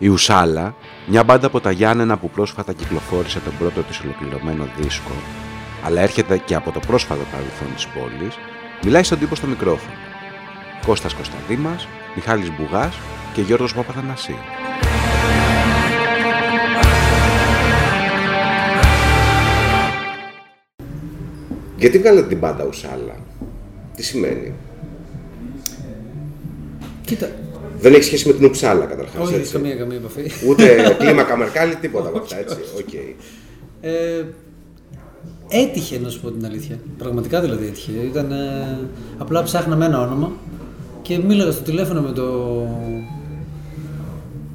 Η Ουσάλα, μια μπάντα από τα Γιάννενα που πρόσφατα κυκλοφόρησε τον πρώτο της ολοκληρωμένο δίσκο, αλλά έρχεται και από το πρόσφατο παρελθόν της πόλης, μιλάει στον τύπο στο μικρόφωνο. Κώστας Κωνσταντήμας, Μιχάλης Μπουγάς και Γιώργος Παπαθανασίου. Γιατί βγάλετε την μπάντα Ουσάλα, τι σημαίνει; Κοίτα, Δεν έχει σχέση με την Ουψάλα καταρχάς, όχι, έτσι. καμία, καμία επαφή. Ούτε κλίμακα Μερκάλι, τίποτα από αυτά, έτσι. Οκ. Ε, έτυχε να σου πω την αλήθεια. Πραγματικά δηλαδή έτυχε. Ήταν, ε, απλά ψάχναμε ένα όνομα και μίλαγα στο τηλέφωνο με το.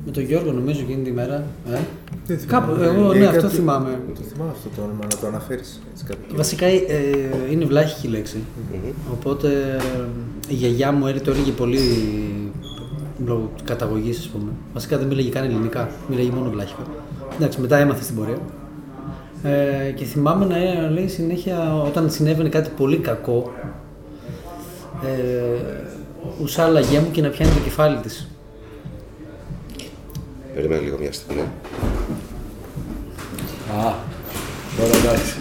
με τον Γιώργο νομίζω εκείνη τη μέρα. Ε. Δεν θυμάμαι. Κάπου, εγώ Ε, ναι, κάτι- αυτό θυμάμαι. Το θυμάμαι αυτό το όνομα, να το αναφέρεις έτσι κάποιο. Βασικά ε, είναι βλάχικη λέξη. Οπότε ε, η γιαγιά μου έλεγε- το έλεγε πολύ λόγω καταγωγής, ας πούμε. Βασικά δεν μίλαγε καν ελληνικά, μίλαγε μόνο βλάχικα. Εντάξει, μετά έμαθε στην πορεία. Ε, και θυμάμαι να ε, λέει συνέχεια όταν συνέβαινε κάτι πολύ κακό, ε, ουσάλα γεια μου και να πιάνει το κεφάλι της. Περίμενε λίγο μια στιγμή. Α, τώρα εντάξει.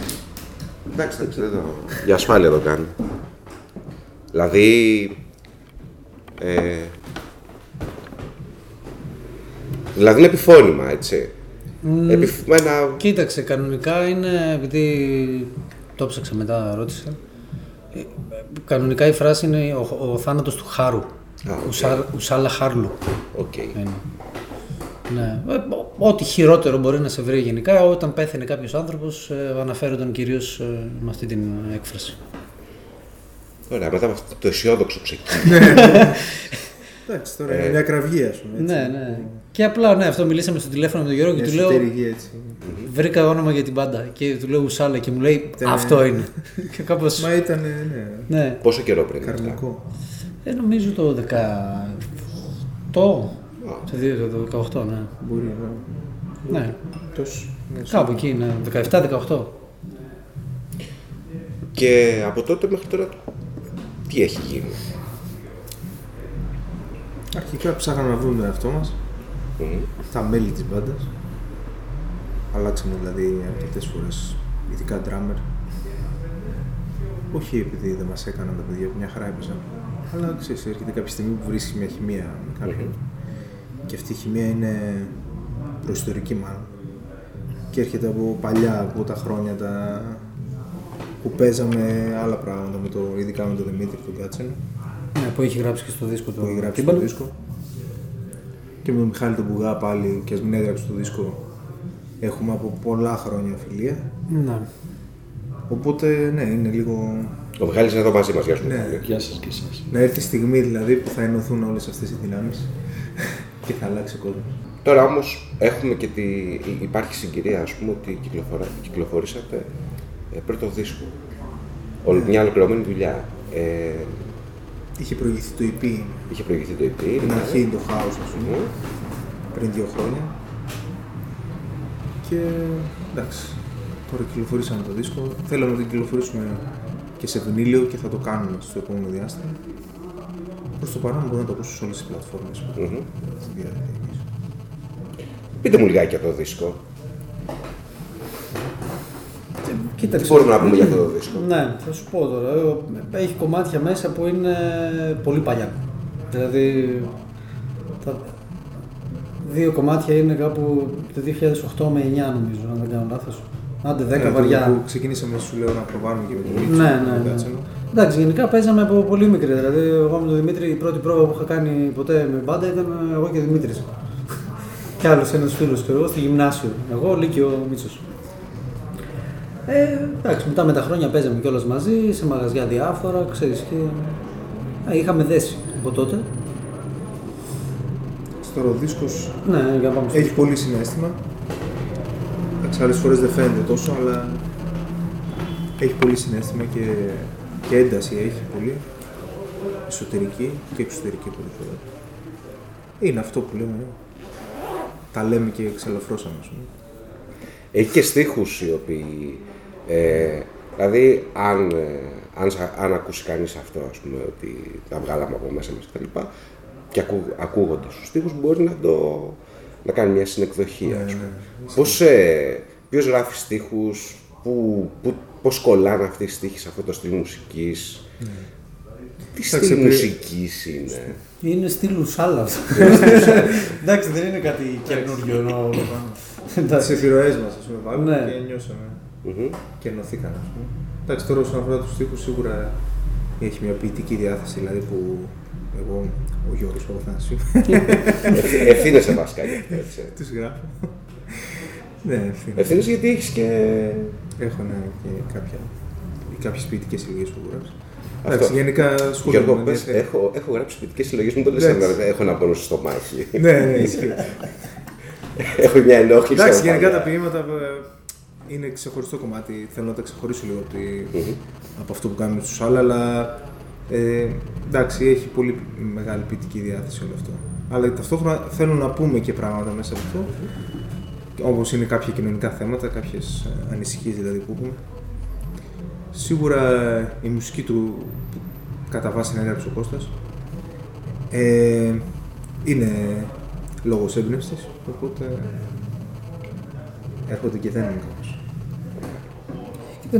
Εντάξει, εντάξει, δεν το... Για ασφάλεια το κάνει. Δηλαδή... Ε, δηλαδή είναι επιφώνημα, έτσι. Επιφ... με ένα... Κοίταξε, κανονικά είναι, επειδή το ψάξα μετά, ρώτησα, ε, κανονικά η φράση είναι ο, ο θάνατος του χάρου. οκ. Ουσα- ουσάλα χάρλου. Οκ. είναι. Ναι. Ε, ό- Ό,τι χειρότερο μπορεί να σε βρει γενικά, όταν πέθανε κάποιος άνθρωπος, ε, αναφέρονταν κυρίως ε, με αυτή την έκφραση. Ωραία, μετά από αυτό το αισιόδοξο ξεκίνημα. Εντάξει, τώρα είναι μια κραυγή, ας πούμε. έτσι. Ναι, ναι. Και απλά, ναι, αυτό μιλήσαμε στο τηλέφωνο με τον Γιώργο και Μια του λέω, εσωτερική έτσι. βρήκα όνομα για την μπάντα. Και του λέω Ουσάλα και μου λέει, Ήταν- αυτό είναι. και κάπως, Μα ήταν, ναι, ναι. Πόσο καιρό πριν αυτά; καρμικό. Ε, νομίζω το 18. Το δύο- το 18, ναι. Μπορεί να. ναι. Τόσο. ναι, Κάπου εκεί, ναι. 17-18. Και από τότε μέχρι τώρα τι έχει γίνει; Αρχικά ψάχναμε να βρούμε τον εαυτό μας, Μμμ. τα μέλη της μπάντας. Αλλάξαμε δηλαδή αρκετές φορές, ειδικά drummer. Όχι επειδή δεν μας έκαναν τα παιδιά, μια χαρά έπαιζαν. Αλλά ξέρεις, έρχεται κάποια στιγμή που βρίσκεις μια χημεία με κάποιον. Και αυτή η χημεία είναι προϊστορική μάλλον. Και έρχεται από παλιά, από τα χρόνια τα... που παίζαμε άλλα πράγματα, με το, ειδικά με τον Δημήτρη, τον Κάτσεν. Ναι, που έχει γράψει και στο δίσκο του. που έχει γράψει Τίμπαλο. το δίσκο. Και με τον Μιχάλη τον Μπουγά πάλι, και ας μην έγραψε το δίσκο, έχουμε από πολλά χρόνια φιλία. Ναι. Οπότε, ναι, είναι λίγο... Ο Μιχάλης είναι εδώ μαζί μας, γεια σου Ναι. Μιχάλη. Γεια σας και εσάς. Να έρθει η στιγμή δηλαδή που θα ενωθούν όλες αυτές οι δυνάμεις και θα αλλάξει ο κόσμος. Τώρα όμως έχουμε και τη... υπάρχει συγκυρία ας πούμε ότι κυκλοφορά... κυκλοφορήσατε ε, πρώτο δίσκο. Ολ- Μια ολοκληρωμένη δουλειά. Ε, Είχε προηγηθεί το EP, είχε προηγηθεί το EP. την ναι. αρχή το House, ας πούμε, Μμμ. πριν δύο χρόνια. Και εντάξει, τώρα κυκλοφορήσαμε το δίσκο. Θέλαμε να το κυκλοφορήσουμε και σε βινίλιο και θα το κάνουμε στο επόμενο διάστημα. Προς το παρόν μπορεί να το ακούσει σε όλες τις πλατφόρμες που Μμμ. στη διαδικασία. Πείτε μου λιγάκι για το δίσκο. Τι Κοίταξε. μπορούμε να πούμε για αυτό το δίσκο; Ναι, θα σου πω τώρα. ε, Έχει κομμάτια μέσα που είναι πολύ παλιά. Δηλαδή, τα δύο κομμάτια είναι κάπου το 2008 με 9 νομίζω, αν δεν κάνω λάθος. Άντε 10 Ε, βαριά. Που ξεκινήσαμε, σου λέω, να προβάλλουμε και με τον Μίτσο. Ναι, τον ναι, ναι. Κάτσενο. Εντάξει, γενικά παίζαμε από πολύ μικρή. Δηλαδή, εγώ με τον Δημήτρη, η πρώτη πρόβα που είχα κάνει ποτέ με μπάντα ήταν εγώ και ο Δημήτρης. Κι άλλος ένας φίλος του εγώ στο γυμνάσιο. Εγώ, Λύκειο, Μίτσος. Ε, εντάξει, μετά με τα χρόνια παίζαμε κιόλας μαζί, σε μαγαζιά διάφορα, ξέρεις και... Ε, είχαμε δέσει από τότε. Τώρα ο δίσκος Ναι, για να πάμε στο... έχει πολύ συνέστημα. Εντάξει, άλλες φορές δεν φαίνεται τόσο, αλλά έχει πολύ συνέστημα και, και ένταση έχει πολύ. Εσωτερική και εξωτερική πολύ φορά. Είναι αυτό που λέμε. ε. Τα λέμε και εξελαφρώσαμε, ας πούμε. Έχει και στίχους οι οποίοι... Ε, δηλαδή, αν, ε, αν, σα- αν ακούσει κανείς αυτό, ας πούμε, ότι τα βγάλαμε από μέσα μας κτλ. Και, και ακού, ακούγονται στους στίχους, μπορεί να το, να κάνει μια συνεκδοχή. Ναι, ας ναι, πούμε. ναι. Πώς, ε, ποιος γράφει στίχους, που, που, πώς κολλάνε αυτοί οι στίχοι σε αυτό το στυλ μουσικής; Τι Εντάξει, στυλ επειδή- μουσικής είναι; Είναι στήλου άλλα. Εντάξει, δεν είναι κάτι καινούριο εννοώ. Τι Εντάξει. επιρροές μας, ας πούμε, βάλουμε Ναι. και νιώσαμε. Μμμ. Και ενωθήκαμε, ας πούμε. Εντάξει, τώρα όσον αφορά τους τοίχου, σίγουρα έχει μια ποιητική διάθεση, δηλαδή που εγώ, ο Γιώργος Παπαθάνασιου, Ευθύ- Ευθύνεσαι βασικά γι' αυτό, έτσι. τους γράφω. ναι, ευθύνη. Ευθύνεσαι γιατί έχεις και... Έχω ναι, και κάποια, κάποιες ποιητικές συλλογές που έχω γράψει. Αυτό. Εντάξει, γενικά σχολείο Γιώργο, με πες, ενδιαφέρει. έχω, έχω γράψει ποιητικές συλλογές, μην το λες Εντάξει. να έχω ένα πόνο στο στομάχι. Ναι, ναι, ισχύει. έχω μια ενόχληση. Εντάξει, από γενικά παλιά. τα ποίηματα ε, είναι ξεχωριστό κομμάτι. Θέλω να τα ξεχωρίσω λίγο από, τη- Μμμ. από αυτό που κάνουμε στους άλλους, αλλά ε, εντάξει, έχει πολύ μεγάλη ποιητική διάθεση όλο αυτό. Αλλά ταυτόχρονα θέλω να πούμε και πράγματα μέσα από αυτό, όπως είναι κάποια κοινωνικά θέματα, κάποιες ε, ανησυχίες δηλαδή που έχουμε. Σίγουρα ε, η μουσική του που κατά βάση είναι έγραψε ο Κώστας. Ε, είναι λόγος έμπνευστης, οπότε έρχονται και δεν είναι κάπως.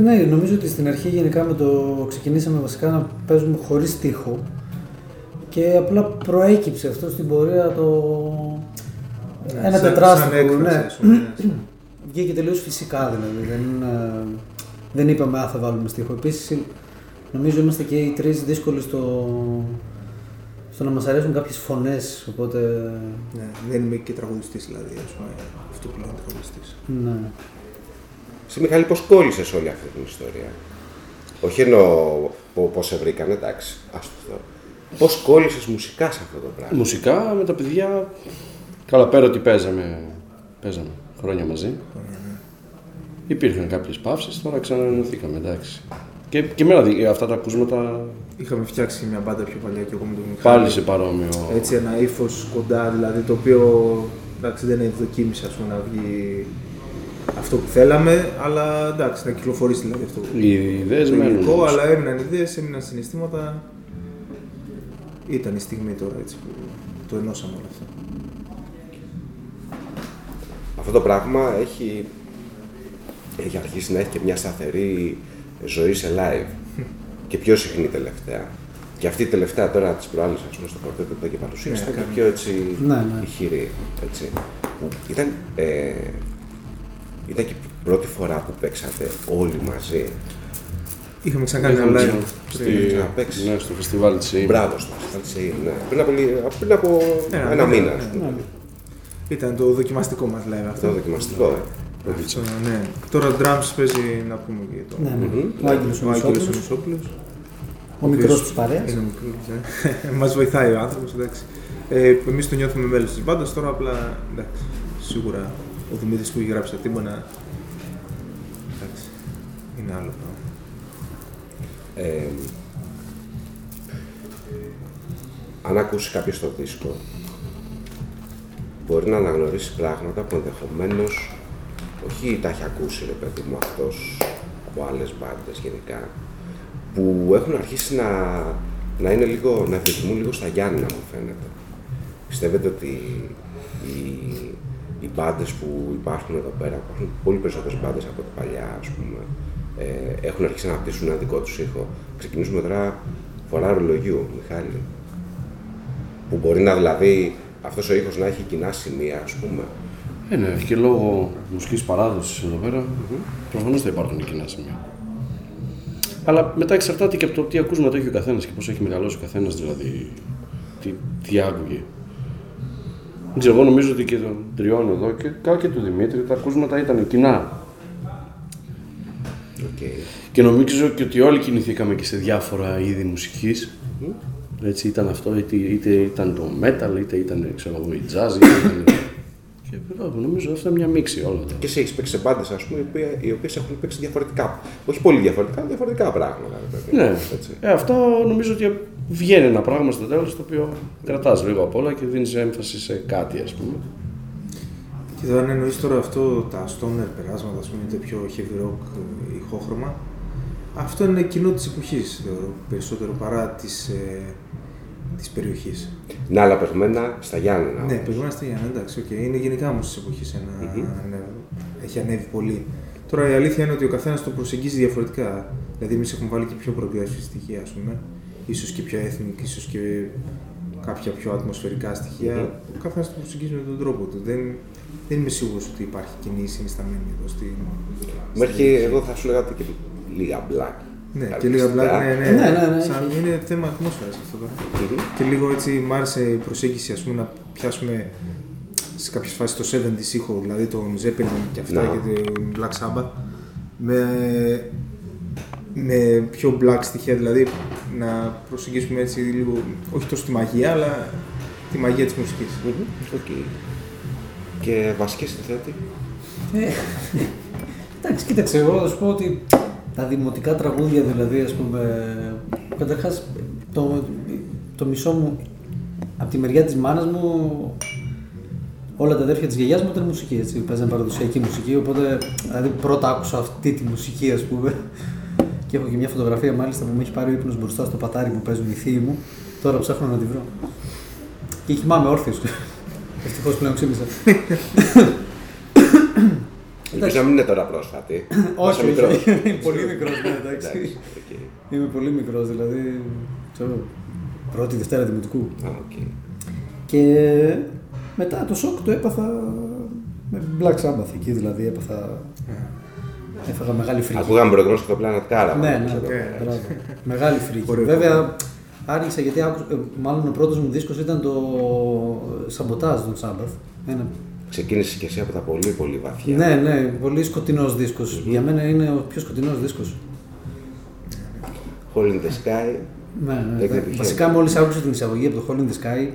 Ναι, νομίζω ότι στην αρχή γενικά με το ξεκινήσαμε βασικά να παίζουμε χωρίς τείχο και απλά προέκυψε αυτό στην πορεία το... ένα Σαν- σαν τετράστιχο, έκφραση, ναι. ας πούμε, ναι. Βγήκε τελείως φυσικά δηλαδή, δεν, ε, δεν είπαμε α, θα βάλουμε στίχο. Επίσης νομίζω είμαστε και οι τρεις δύσκολοι στο, στο να μας αρέσουν κάποιες φωνές, οπότε Ναι, δεν είμαι και τραγουδιστής δηλαδή, ας πούμε, αυτό που λένε τραγουδιστής. ναι. Εσύ Μιχάλη πώς κόλλησες όλη αυτή την ιστορία; Όχι εννοώ πο- πώς σε βρήκανε, εντάξει, άστο αυτό. Πώς κόλλησες μουσικά σε αυτό το πράγμα; Μουσικά με τα παιδιά. Καλά, πέρα ότι παίζαμε, παίζαμε χρόνια μαζί. Υπήρχαν κάποιες παύσεις, τώρα ξαναενωθήκαμε, εντάξει. Και, και εμένα δι- αυτά τα ακούσματα Είχαμε φτιάξει μια μπάντα πιο παλιά και εγώ με τον Μιχάλη. πάλι σε παρόμοιο. Έτσι ένα ύφος κοντά, δηλαδή το οποίο εντάξει, δεν ευδοκίμησε ας πούμε, να βγει αυτό που θέλαμε, αλλά εντάξει, να κυκλοφορήσει δηλαδή αυτό. Οι ιδέες το μένουν. υλικό, όμως. αλλά έμειναν ιδέες, έμειναν συναισθήματα. Ήταν η στιγμή τώρα έτσι που το ενώσαμε όλο αυτό. Αυτό το πράγμα έχει, έχει αρχίσει να έχει και μια σταθερή ζωή σε live. και πιο συχνή τελευταία. Και αυτή η τελευταία τώρα της προάλλης, ας πούμε, στο χορτέτο που και παρουσίασε, Ναι, ήταν και κάνει. πιο έτσι Ναι, ναι. ηχηρή. Έτσι. Που Ήταν, ε, ήταν και η πρώτη φορά που παίξατε όλοι μαζί. Είχαμε ξανακάνει Είχαμε ένα live. ξανα- Στη- πριν. ξαναπαίξει. Ναι, στο φεστιβάλ της ΕΕ. Μπράβο στο έτσι, ναι. Πριν από, λι- πριν από Ναι, ένα ναι, μήνα, ναι, ας πούμε. Ήταν το δοκιμαστικό μας live Αυτό αυτό. δοκιμαστικό, ε. Αυτό, ναι. Τώρα drums παίζει να πούμε και το. Ναι, ναι. Μμμ. Ο Άγγελος ο Ο Άγγελος ο Μισόπουλος, Μισόπουλος. ο μικρός της παρέας. Είναι μικρός, ε. Μας βοηθάει ο άνθρωπος, εντάξει. Ε, εμείς το νιώθουμε μέλος της μπάντας, τώρα απλά, εντάξει, σίγουρα ο Δημήτρης που έχει γράψει τα τύμπονα, εντάξει, είναι άλλο πράγμα. Ε, αν ακούσει κάποιος το δίσκο, μπορεί να αναγνωρίσει πράγματα που ενδεχομένως όχι τα έχει ακούσει, ρε παιδί μου, αυτός από άλλες μπάντες γενικά, που έχουν αρχίσει να, να είναι λίγο, να επιθυμούν λίγο στα Γιάννηνα, μου φαίνεται. Πιστεύετε ότι οι, οι μπάντες που υπάρχουν εδώ πέρα, υπάρχουν πολύ περισσότερες μπάντες από την παλιά, ας πούμε, ε, έχουν αρχίσει να αναπτύσσουν ένα δικό τους ήχο. Ξεκινήσουμε τώρα φορά ρολογιού, Μιχάλη. Που μπορεί να δηλαδή αυτός ο ήχος να έχει κοινά σημεία, ας πούμε. Ε, ναι, και λόγω μουσικής παράδοσης εδώ πέρα, προφανώς θα υπάρχουν κοινά σημεία. Αλλά μετά εξαρτάται και από το τι ακούσματα έχει ο καθένας και πώς έχει μεγαλώσει ο καθένας, δηλαδή τι, τι άκουγε. Δεν ξέρω, εγώ νομίζω ότι και των τριών εδώ και, καλά και του Δημήτρη τα ακούσματα ήταν κοινά. Okay. Και νομίζω και ότι όλοι κινηθήκαμε και σε διάφορα είδη μουσικής. Έτσι ήταν αυτό, είτε, είτε ήταν το metal, είτε ήταν ξέρω, εγώ, η jazz, είτε ήταν... και εδώ, νομίζω αυτό είναι μια μίξη όλα τα. Και εσύ έχεις παίξει σε μπάντες, ας πούμε, οι οποία- οι οποίες έχουν παίξει διαφορετικά. Όχι πολύ διαφορετικά, αλλά διαφορετικά πράγματα. ρε παιδί μου, Ναι, έτσι. ε, αυτό νομίζω ότι βγαίνει ένα πράγμα στο τέλος το οποίο κρατάς λίγο απ' όλα και δίνεις έμφαση σε κάτι ας πούμε. Και τώρα αν εννοείς τώρα αυτό, τα stoner περάσματα, ας πούμε, είτε πιο heavy rock ε, ηχόχρωμα, αυτό είναι κοινό της εποχής, θεωρώ, περισσότερο παρά της, ε, της περιοχής. Ναι, αλλά παιγμένα στα Γιάννενα. Ναι, όμως. παιγμένα στα Γιάννενα, εντάξει, οκ. Είναι γενικά όμως της εποχής ένα. ανέβη- Έχει ανέβει πολύ. Τώρα η αλήθεια είναι ότι ο καθένας το προσεγγίζει διαφορετικά. Δηλαδή, εμείς έχουμε βάλει και πιο progressive στοιχεία, ας πούμε. ίσως και πιο ethnic, ίσως και κάποια πιο ατμοσφαιρικά στοιχεία. Ο καθένας το προσεγγίζει με τον τρόπο του. Δεν, δεν είμαι σίγουρος ότι υπάρχει κοινή συνισταμένη εδώ στην. Μέχρι εγώ θα σου λέγα ότι και λίγα black. Ναι, και λίγα black, ναι, ναι. Ναι, ναι, ναι, Σαν, έχει. είναι θέμα ατμόσφαιρας αυτό τώρα. Μμμ. Και λίγο έτσι μ' άρεσε η προσέγγιση ας πούμε, να πιάσουμε σε κάποιες φάσεις το 70s ήχο, δηλαδή τον Zeppelin και αυτά Να. και τον Black Sabbath με, με πιο black στοιχεία, δηλαδή να προσεγγίσουμε έτσι λίγο, όχι τόσο τη μαγεία, αλλά τη μαγεία της μουσικής. Μμμ. Οκ. Και βασική συνθέτη. Ε, εντάξει, κοίταξε, εγώ θα σου πω ότι τα δημοτικά τραγούδια δηλαδή, ας πούμε, καταρχάς το, το μισό μου, από τη μεριά της μάνας μου, όλα τα αδέρφια της γιαγιάς μου ήταν μουσικοί, έτσι, παίζανε παραδοσιακή μουσική, οπότε δηλαδή πρώτα άκουσα αυτή τη μουσική, ας πούμε, και έχω και μια φωτογραφία μάλιστα που με έχει πάρει ο ύπνος μπροστά στο πατάρι που παίζουν οι θείοι μου, τώρα ψάχνω να τη βρω. Και κοιμάμαι όρθιος. Ευτυχώς πλέον ξύπνησα. Ελπίζω να μην είναι τώρα πρόσφατη. Όχι, Πόσο μικρός. όχι. Είμαι πολύ μικρός, ναι, εντάξει. Εντάξει, οκ. Είμαι πολύ μικρός, δηλαδή. Ξέρω, πρώτη Δευτέρα Δημοτικού. Α, οκ. Και μετά το σοκ το έπαθα με Black Sabbath εκεί, δηλαδή έπαθα. Έφαγα μεγάλη φρίκη. Ακούγαμε προηγουμένως και το Planet Caravan. Ναι, ναι, ξέρω. ναι. μπράβο. Μεγάλη φρίκη. Ωραίο. Βέβαια, άργησα γιατί άκουσα, ε, μάλλον ο πρώτος μου δίσκος ήταν το Sabotage των Sabbath. Ένα Ξεκίνησε και εσύ από τα πολύ πολύ βαθιά. Ναι, ναι, πολύ σκοτεινός δίσκος. Για μένα είναι ο πιο σκοτεινός δίσκος. Hole in the Sky. Ναι, ναι. Έχει επιτυχία. Βασικά, μόλις άκουσα την εισαγωγή από το Hall in the Sky,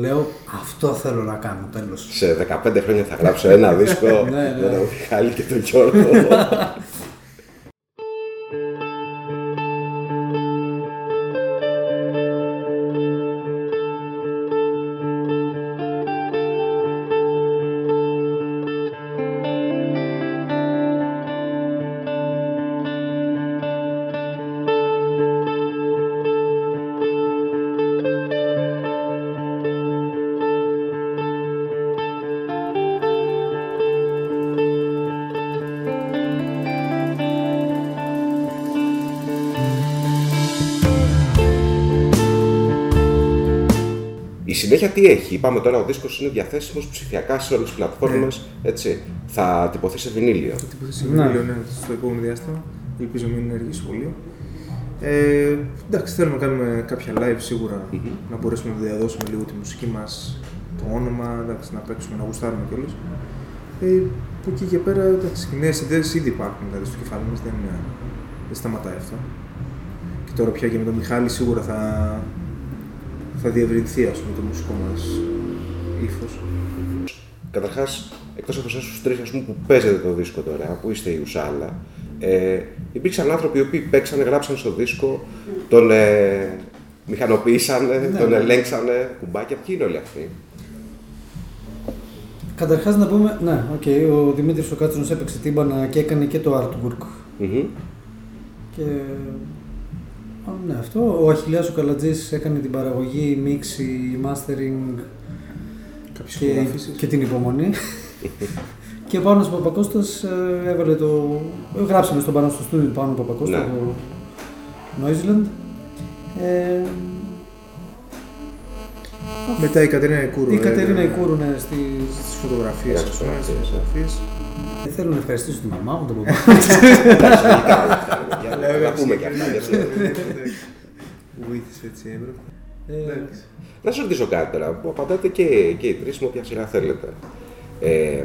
λέω αυτό θέλω να κάνω. Τέλος. Σε 15 χρόνια θα γράψω ένα δίσκο Ναι, με ναι. τον Μιχάλη και τον Γιώργο. συνέχεια τι έχει, είπαμε τώρα ο δίσκος είναι διαθέσιμος ψηφιακά σε όλες τις πλατφόρμες, έτσι. Θα τυπωθείς σε βινίλιο. Το τύπο σε Ναι. βινίλιο, ναι, στο επόμενο διάστημα. Ελπίζω μην ενεργήσει πολύ. Ε, εντάξει, θέλουμε να κάνουμε κάποια live σίγουρα, να μπορέσουμε να διαδώσουμε λίγο τη μουσική μας, το όνομα, εντάξει, να παίξουμε, να γουστάρουμε κιόλας. Ε, από εκεί και πέρα, εντάξει, οι νέες ιδέες ήδη υπάρχουν δηλαδή, στο κεφάλι μας, δεν, ε, δεν σταματάει αυτό. Και τώρα πια και με τον Μιχάλη σίγουρα θα, θα διευρυνθεί ας πούμε, το μουσικό μας ύφος. Καταρχάς, εκτός από εσάς τους τρεις που παίζετε το δίσκο τώρα, που είστε η Ουσάλα, ε, υπήρξαν άνθρωποι οι οποίοι παίξανε, γράψαν στο δίσκο, τον ε, μηχανοποίησανε, τον ελέγξανε κουμπάκια. Ποιοι είναι όλοι αυτοί; Καταρχάς να πούμε, ναι, οκ, ο Δημήτρης ο Κάτσονος έπαιξε τύμπανα και έκανε και το artwork. Μμμ. Και. Α, ναι, αυτό. Ο Αχιλιάς ο Καλατζής έκανε την παραγωγή, μίξη, mastering Κάποιες και, ηχογραφήσεις. και την υπομονή. και ο Πάνος Παπακώστας ε, έβαλε το... ε, Γράψαμε στον πάνω στο στούντιο του Πάνου Παπακώστα, Ναι. το Noiseland. Ε, Μετά η Κατερίνα Ικούρου. η ε, Κατερίνα ε, Ικούρου ναι, στις... Στις φωτογραφίες, Ναι, ας πούμε, στις στις φωτογραφίες. Ε, Θέλω να ευχαριστήσω τη μαμά μου, τον παπά. Για να- Να πούμε και αυτά. γιατί- Βοήθησε έτσι έπρεπε. Ε, Εντάξει. Να σας ρωτήσω κάτι τώρα, που απαντάτε και, και οι τρεις με όποια σειρά θέλετε. Ε,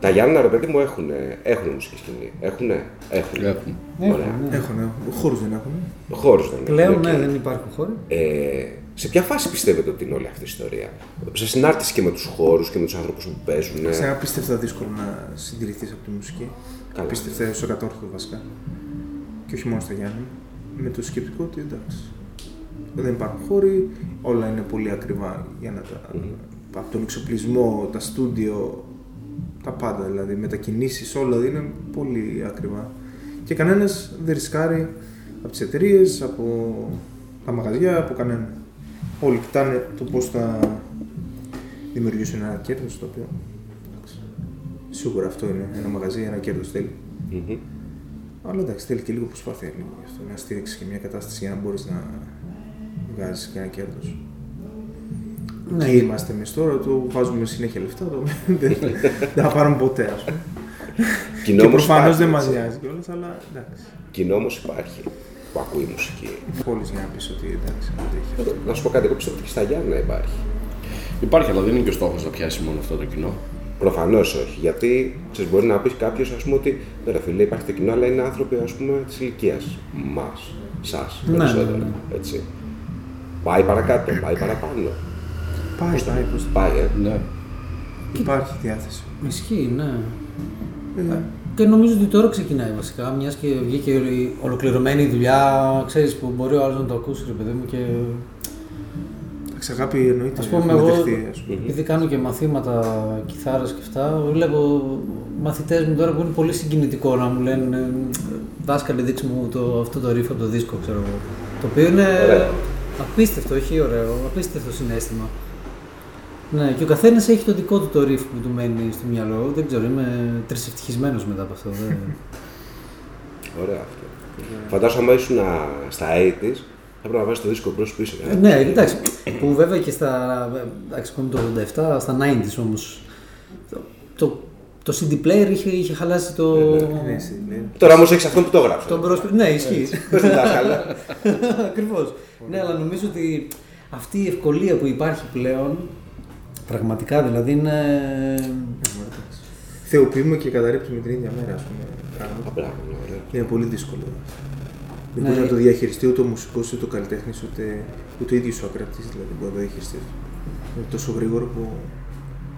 τα Γιάννα, ρε παιδί μου, έχουν, έχουν μουσική σκηνή. Έχουνε, έχουν. Έχουν. Ωραία. ναι. Έχουν, έχουν. Χώρους δεν έχουν. Χώρους δεν Πλέον έχουν, ναι, οκ. δεν υπάρχουν χώροι. Ε, σε ποια φάση πιστεύετε ότι είναι όλη αυτή η ιστορία, Σε συνάρτηση και με τους χώρους και με τους άνθρωπους που παίζουν. Είναι απίστευτα δύσκολο να συντηρηθεί από τη μουσική. Καλά. Απίστευτα ω εκατόρθωτο βασικά. Και όχι μόνο στα Γιάννη. Με το σκεπτικό ότι εντάξει. Δεν υπάρχουν χώροι, όλα είναι πολύ ακριβά για να τα. Από τον εξοπλισμό, τα στούντιο, τα πάντα δηλαδή, μετακινήσεις, όλα είναι πολύ ακριβά. Και κανένας δεν ρισκάρει από τις εταιρείες, από τα μαγαζιά από κανέναν. Όλοι κοιτάνε το πώς θα δημιουργήσουν ένα κέρδος το οποίο. Εντάξει, Σίγουρα αυτό είναι. Ένα μαγαζί, ένα κέρδος θέλει. Μμμ. Αλλά εντάξει, θέλει και λίγο προσπάθεια λίγο γι' αυτό. Να στήριξει και μια κατάσταση για να μπορείς να βγάζεις και ένα κέρδος. Ναι. Εκεί είμαστε εμείς τώρα, το βάζουμε συνέχεια λεφτά, το δεν, δεν θα πάρουμε ποτέ, ας πούμε. Κοινό και όμως προφανώς υπάρχει. δεν μας νοιάζει κιόλας, αλλά εντάξει. Κοινό όμως υπάρχει που ακούει μουσική. Πόλης για να πεις ότι εντάξει, αντέχει. Να σου πω κάτι, εγώ πιστεύω ότι και στα Γιάννα υπάρχει. Υπάρχει, αλλά δεν είναι και ο στόχος να πιάσει μόνο αυτό το κοινό. Προφανώς όχι. Γιατί ξέρεις, μπορεί να πεις κάποιος ότι «Ναι, ρε φίλε, υπάρχει το κοινό, αλλά είναι άνθρωποι ας πούμε, της ηλικίας μας, σας Ναι, περισσότερο. ναι, ναι. Έτσι. Πάει παρακάτω, πάει παραπάνω. Πάει, πάει, πώς Πάει, ε. Ναι. υπάρχει διάθεση. Ισχύει, ναι. Ε, Και νομίζω ότι τώρα ξεκινάει βασικά, μιας και βγήκε η ολοκληρωμένη δουλειά, ξέρεις που μπορεί ο άλλος να το ακούσει, ρε παιδί μου. Και Εντάξει, αγάπη εννοείται. ας πούμε, έχουμε εγώ, δεχτεί, ας πούμε. επειδή κάνω και μαθήματα κιθάρας και αυτά, βλέπω μαθητές μου τώρα που είναι πολύ συγκινητικό να μου λένε ε, δάσκαλε δείξε μου το, αυτό το ρίφ από το δίσκο, ξέρω εγώ. Το οποίο είναι Ωραίο. απίστευτο, όχι ωραίο, απίστευτο συνέστημα. Ναι, και ο καθένας έχει το δικό του το ρίφ που του μένει στο μυαλό. Δεν ξέρω, είμαι τρισευτυχισμένος μετά από αυτό. δεν- Ωραίο αυτό. Φαντάζομαι άμα ήσουν α, στα 80s, θα πρέπει να βάζεις το δίσκο μπρος πίσω. Ε, ναι, εντάξει. Που βέβαια και στα. Εντάξει, ακόμη το 87, στα 90s όμως. Το, το, το CD player είχε, είχε χαλάσει το. Ναι, εσύ, ναι. Τώρα όμως έχεις αυτόν που το έγραψες. το μπρος... Ναι, ισχύει. Πες την δάσκαλα. Ακριβώς. Ναι, αλλά νομίζω ότι αυτή η ευκολία που υπάρχει πλέον. Πραγματικά δηλαδή είναι. Θεοποιούμε και καταρρύπτουμε την ίδια μέρα, ας πούμε. πράγματα. Α, μπράβο, ναι, ωραίο. Είναι πολύ δύσκολο. Δεν Ναι. μπορεί να το διαχειριστεί ούτε ο μουσικός, ούτε ο καλλιτέχνης, ούτε, ούτε ο ίδιος ο ακρατής. Δηλαδή μπορεί να το διαχειριστεί. Είναι τόσο γρήγορο που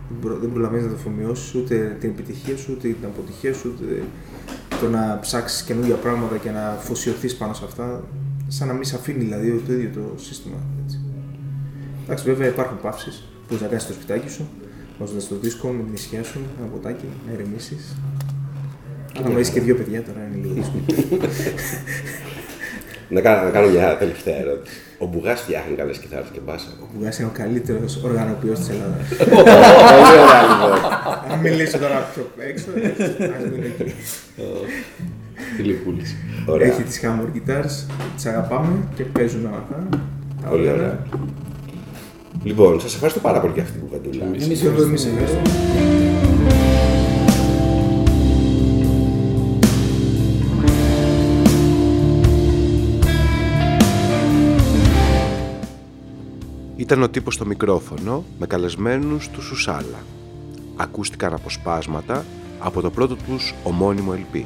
δεν προ- δεν προλαβαίνεις να το αφομοιώσεις ούτε την επιτυχία σου, ούτε την αποτυχία σου, ούτε το να ψάξεις καινούργια πράγματα και να αφοσιωθείς πάνω σε αυτά. Σαν να μην σε αφήνει δηλαδή το ίδιο το σύστημα. Έτσι. Εντάξει, βέβαια υπάρχουν παύσεις που να κάνεις στο σπιτάκι σου, βάζοντας το δίσκο με την ησυχία σου, ένα ποτάκι, να ηρεμήσει. Αν έχει και δύο παιδιά τώρα είναι λίγο δύσκολο. Να κάνω, να κάνω μια τελευταία ερώτηση. Ο Μπουγάς φτιάχνει καλές κιθάρες και μπάσα; Ο Μπουγάς είναι ο καλύτερος οργανοποιός της Ελλάδας. Πολύ ωραία λοιπόν. Αν μιλήσω τώρα πιο έξω, ας μην εκεί. Φιλιππούλης. Ωραία. Έχει τις Hammer Guitars, τις αγαπάμε και παίζουν όλα αυτά. Τα Πολύ ωραία. ωραία. Λοιπόν, σας ευχαριστώ πάρα πολύ για αυτή την κουβεντούλα. Εμείς. Εμείς Και εγώ εμείς ευχαριστούμε. ευχαριστούμε. Ήταν ο τύπος στο μικρόφωνο με καλεσμένους του Σουσάλα. Ακούστηκαν αποσπάσματα από το πρώτο τους ομώνυμο LP.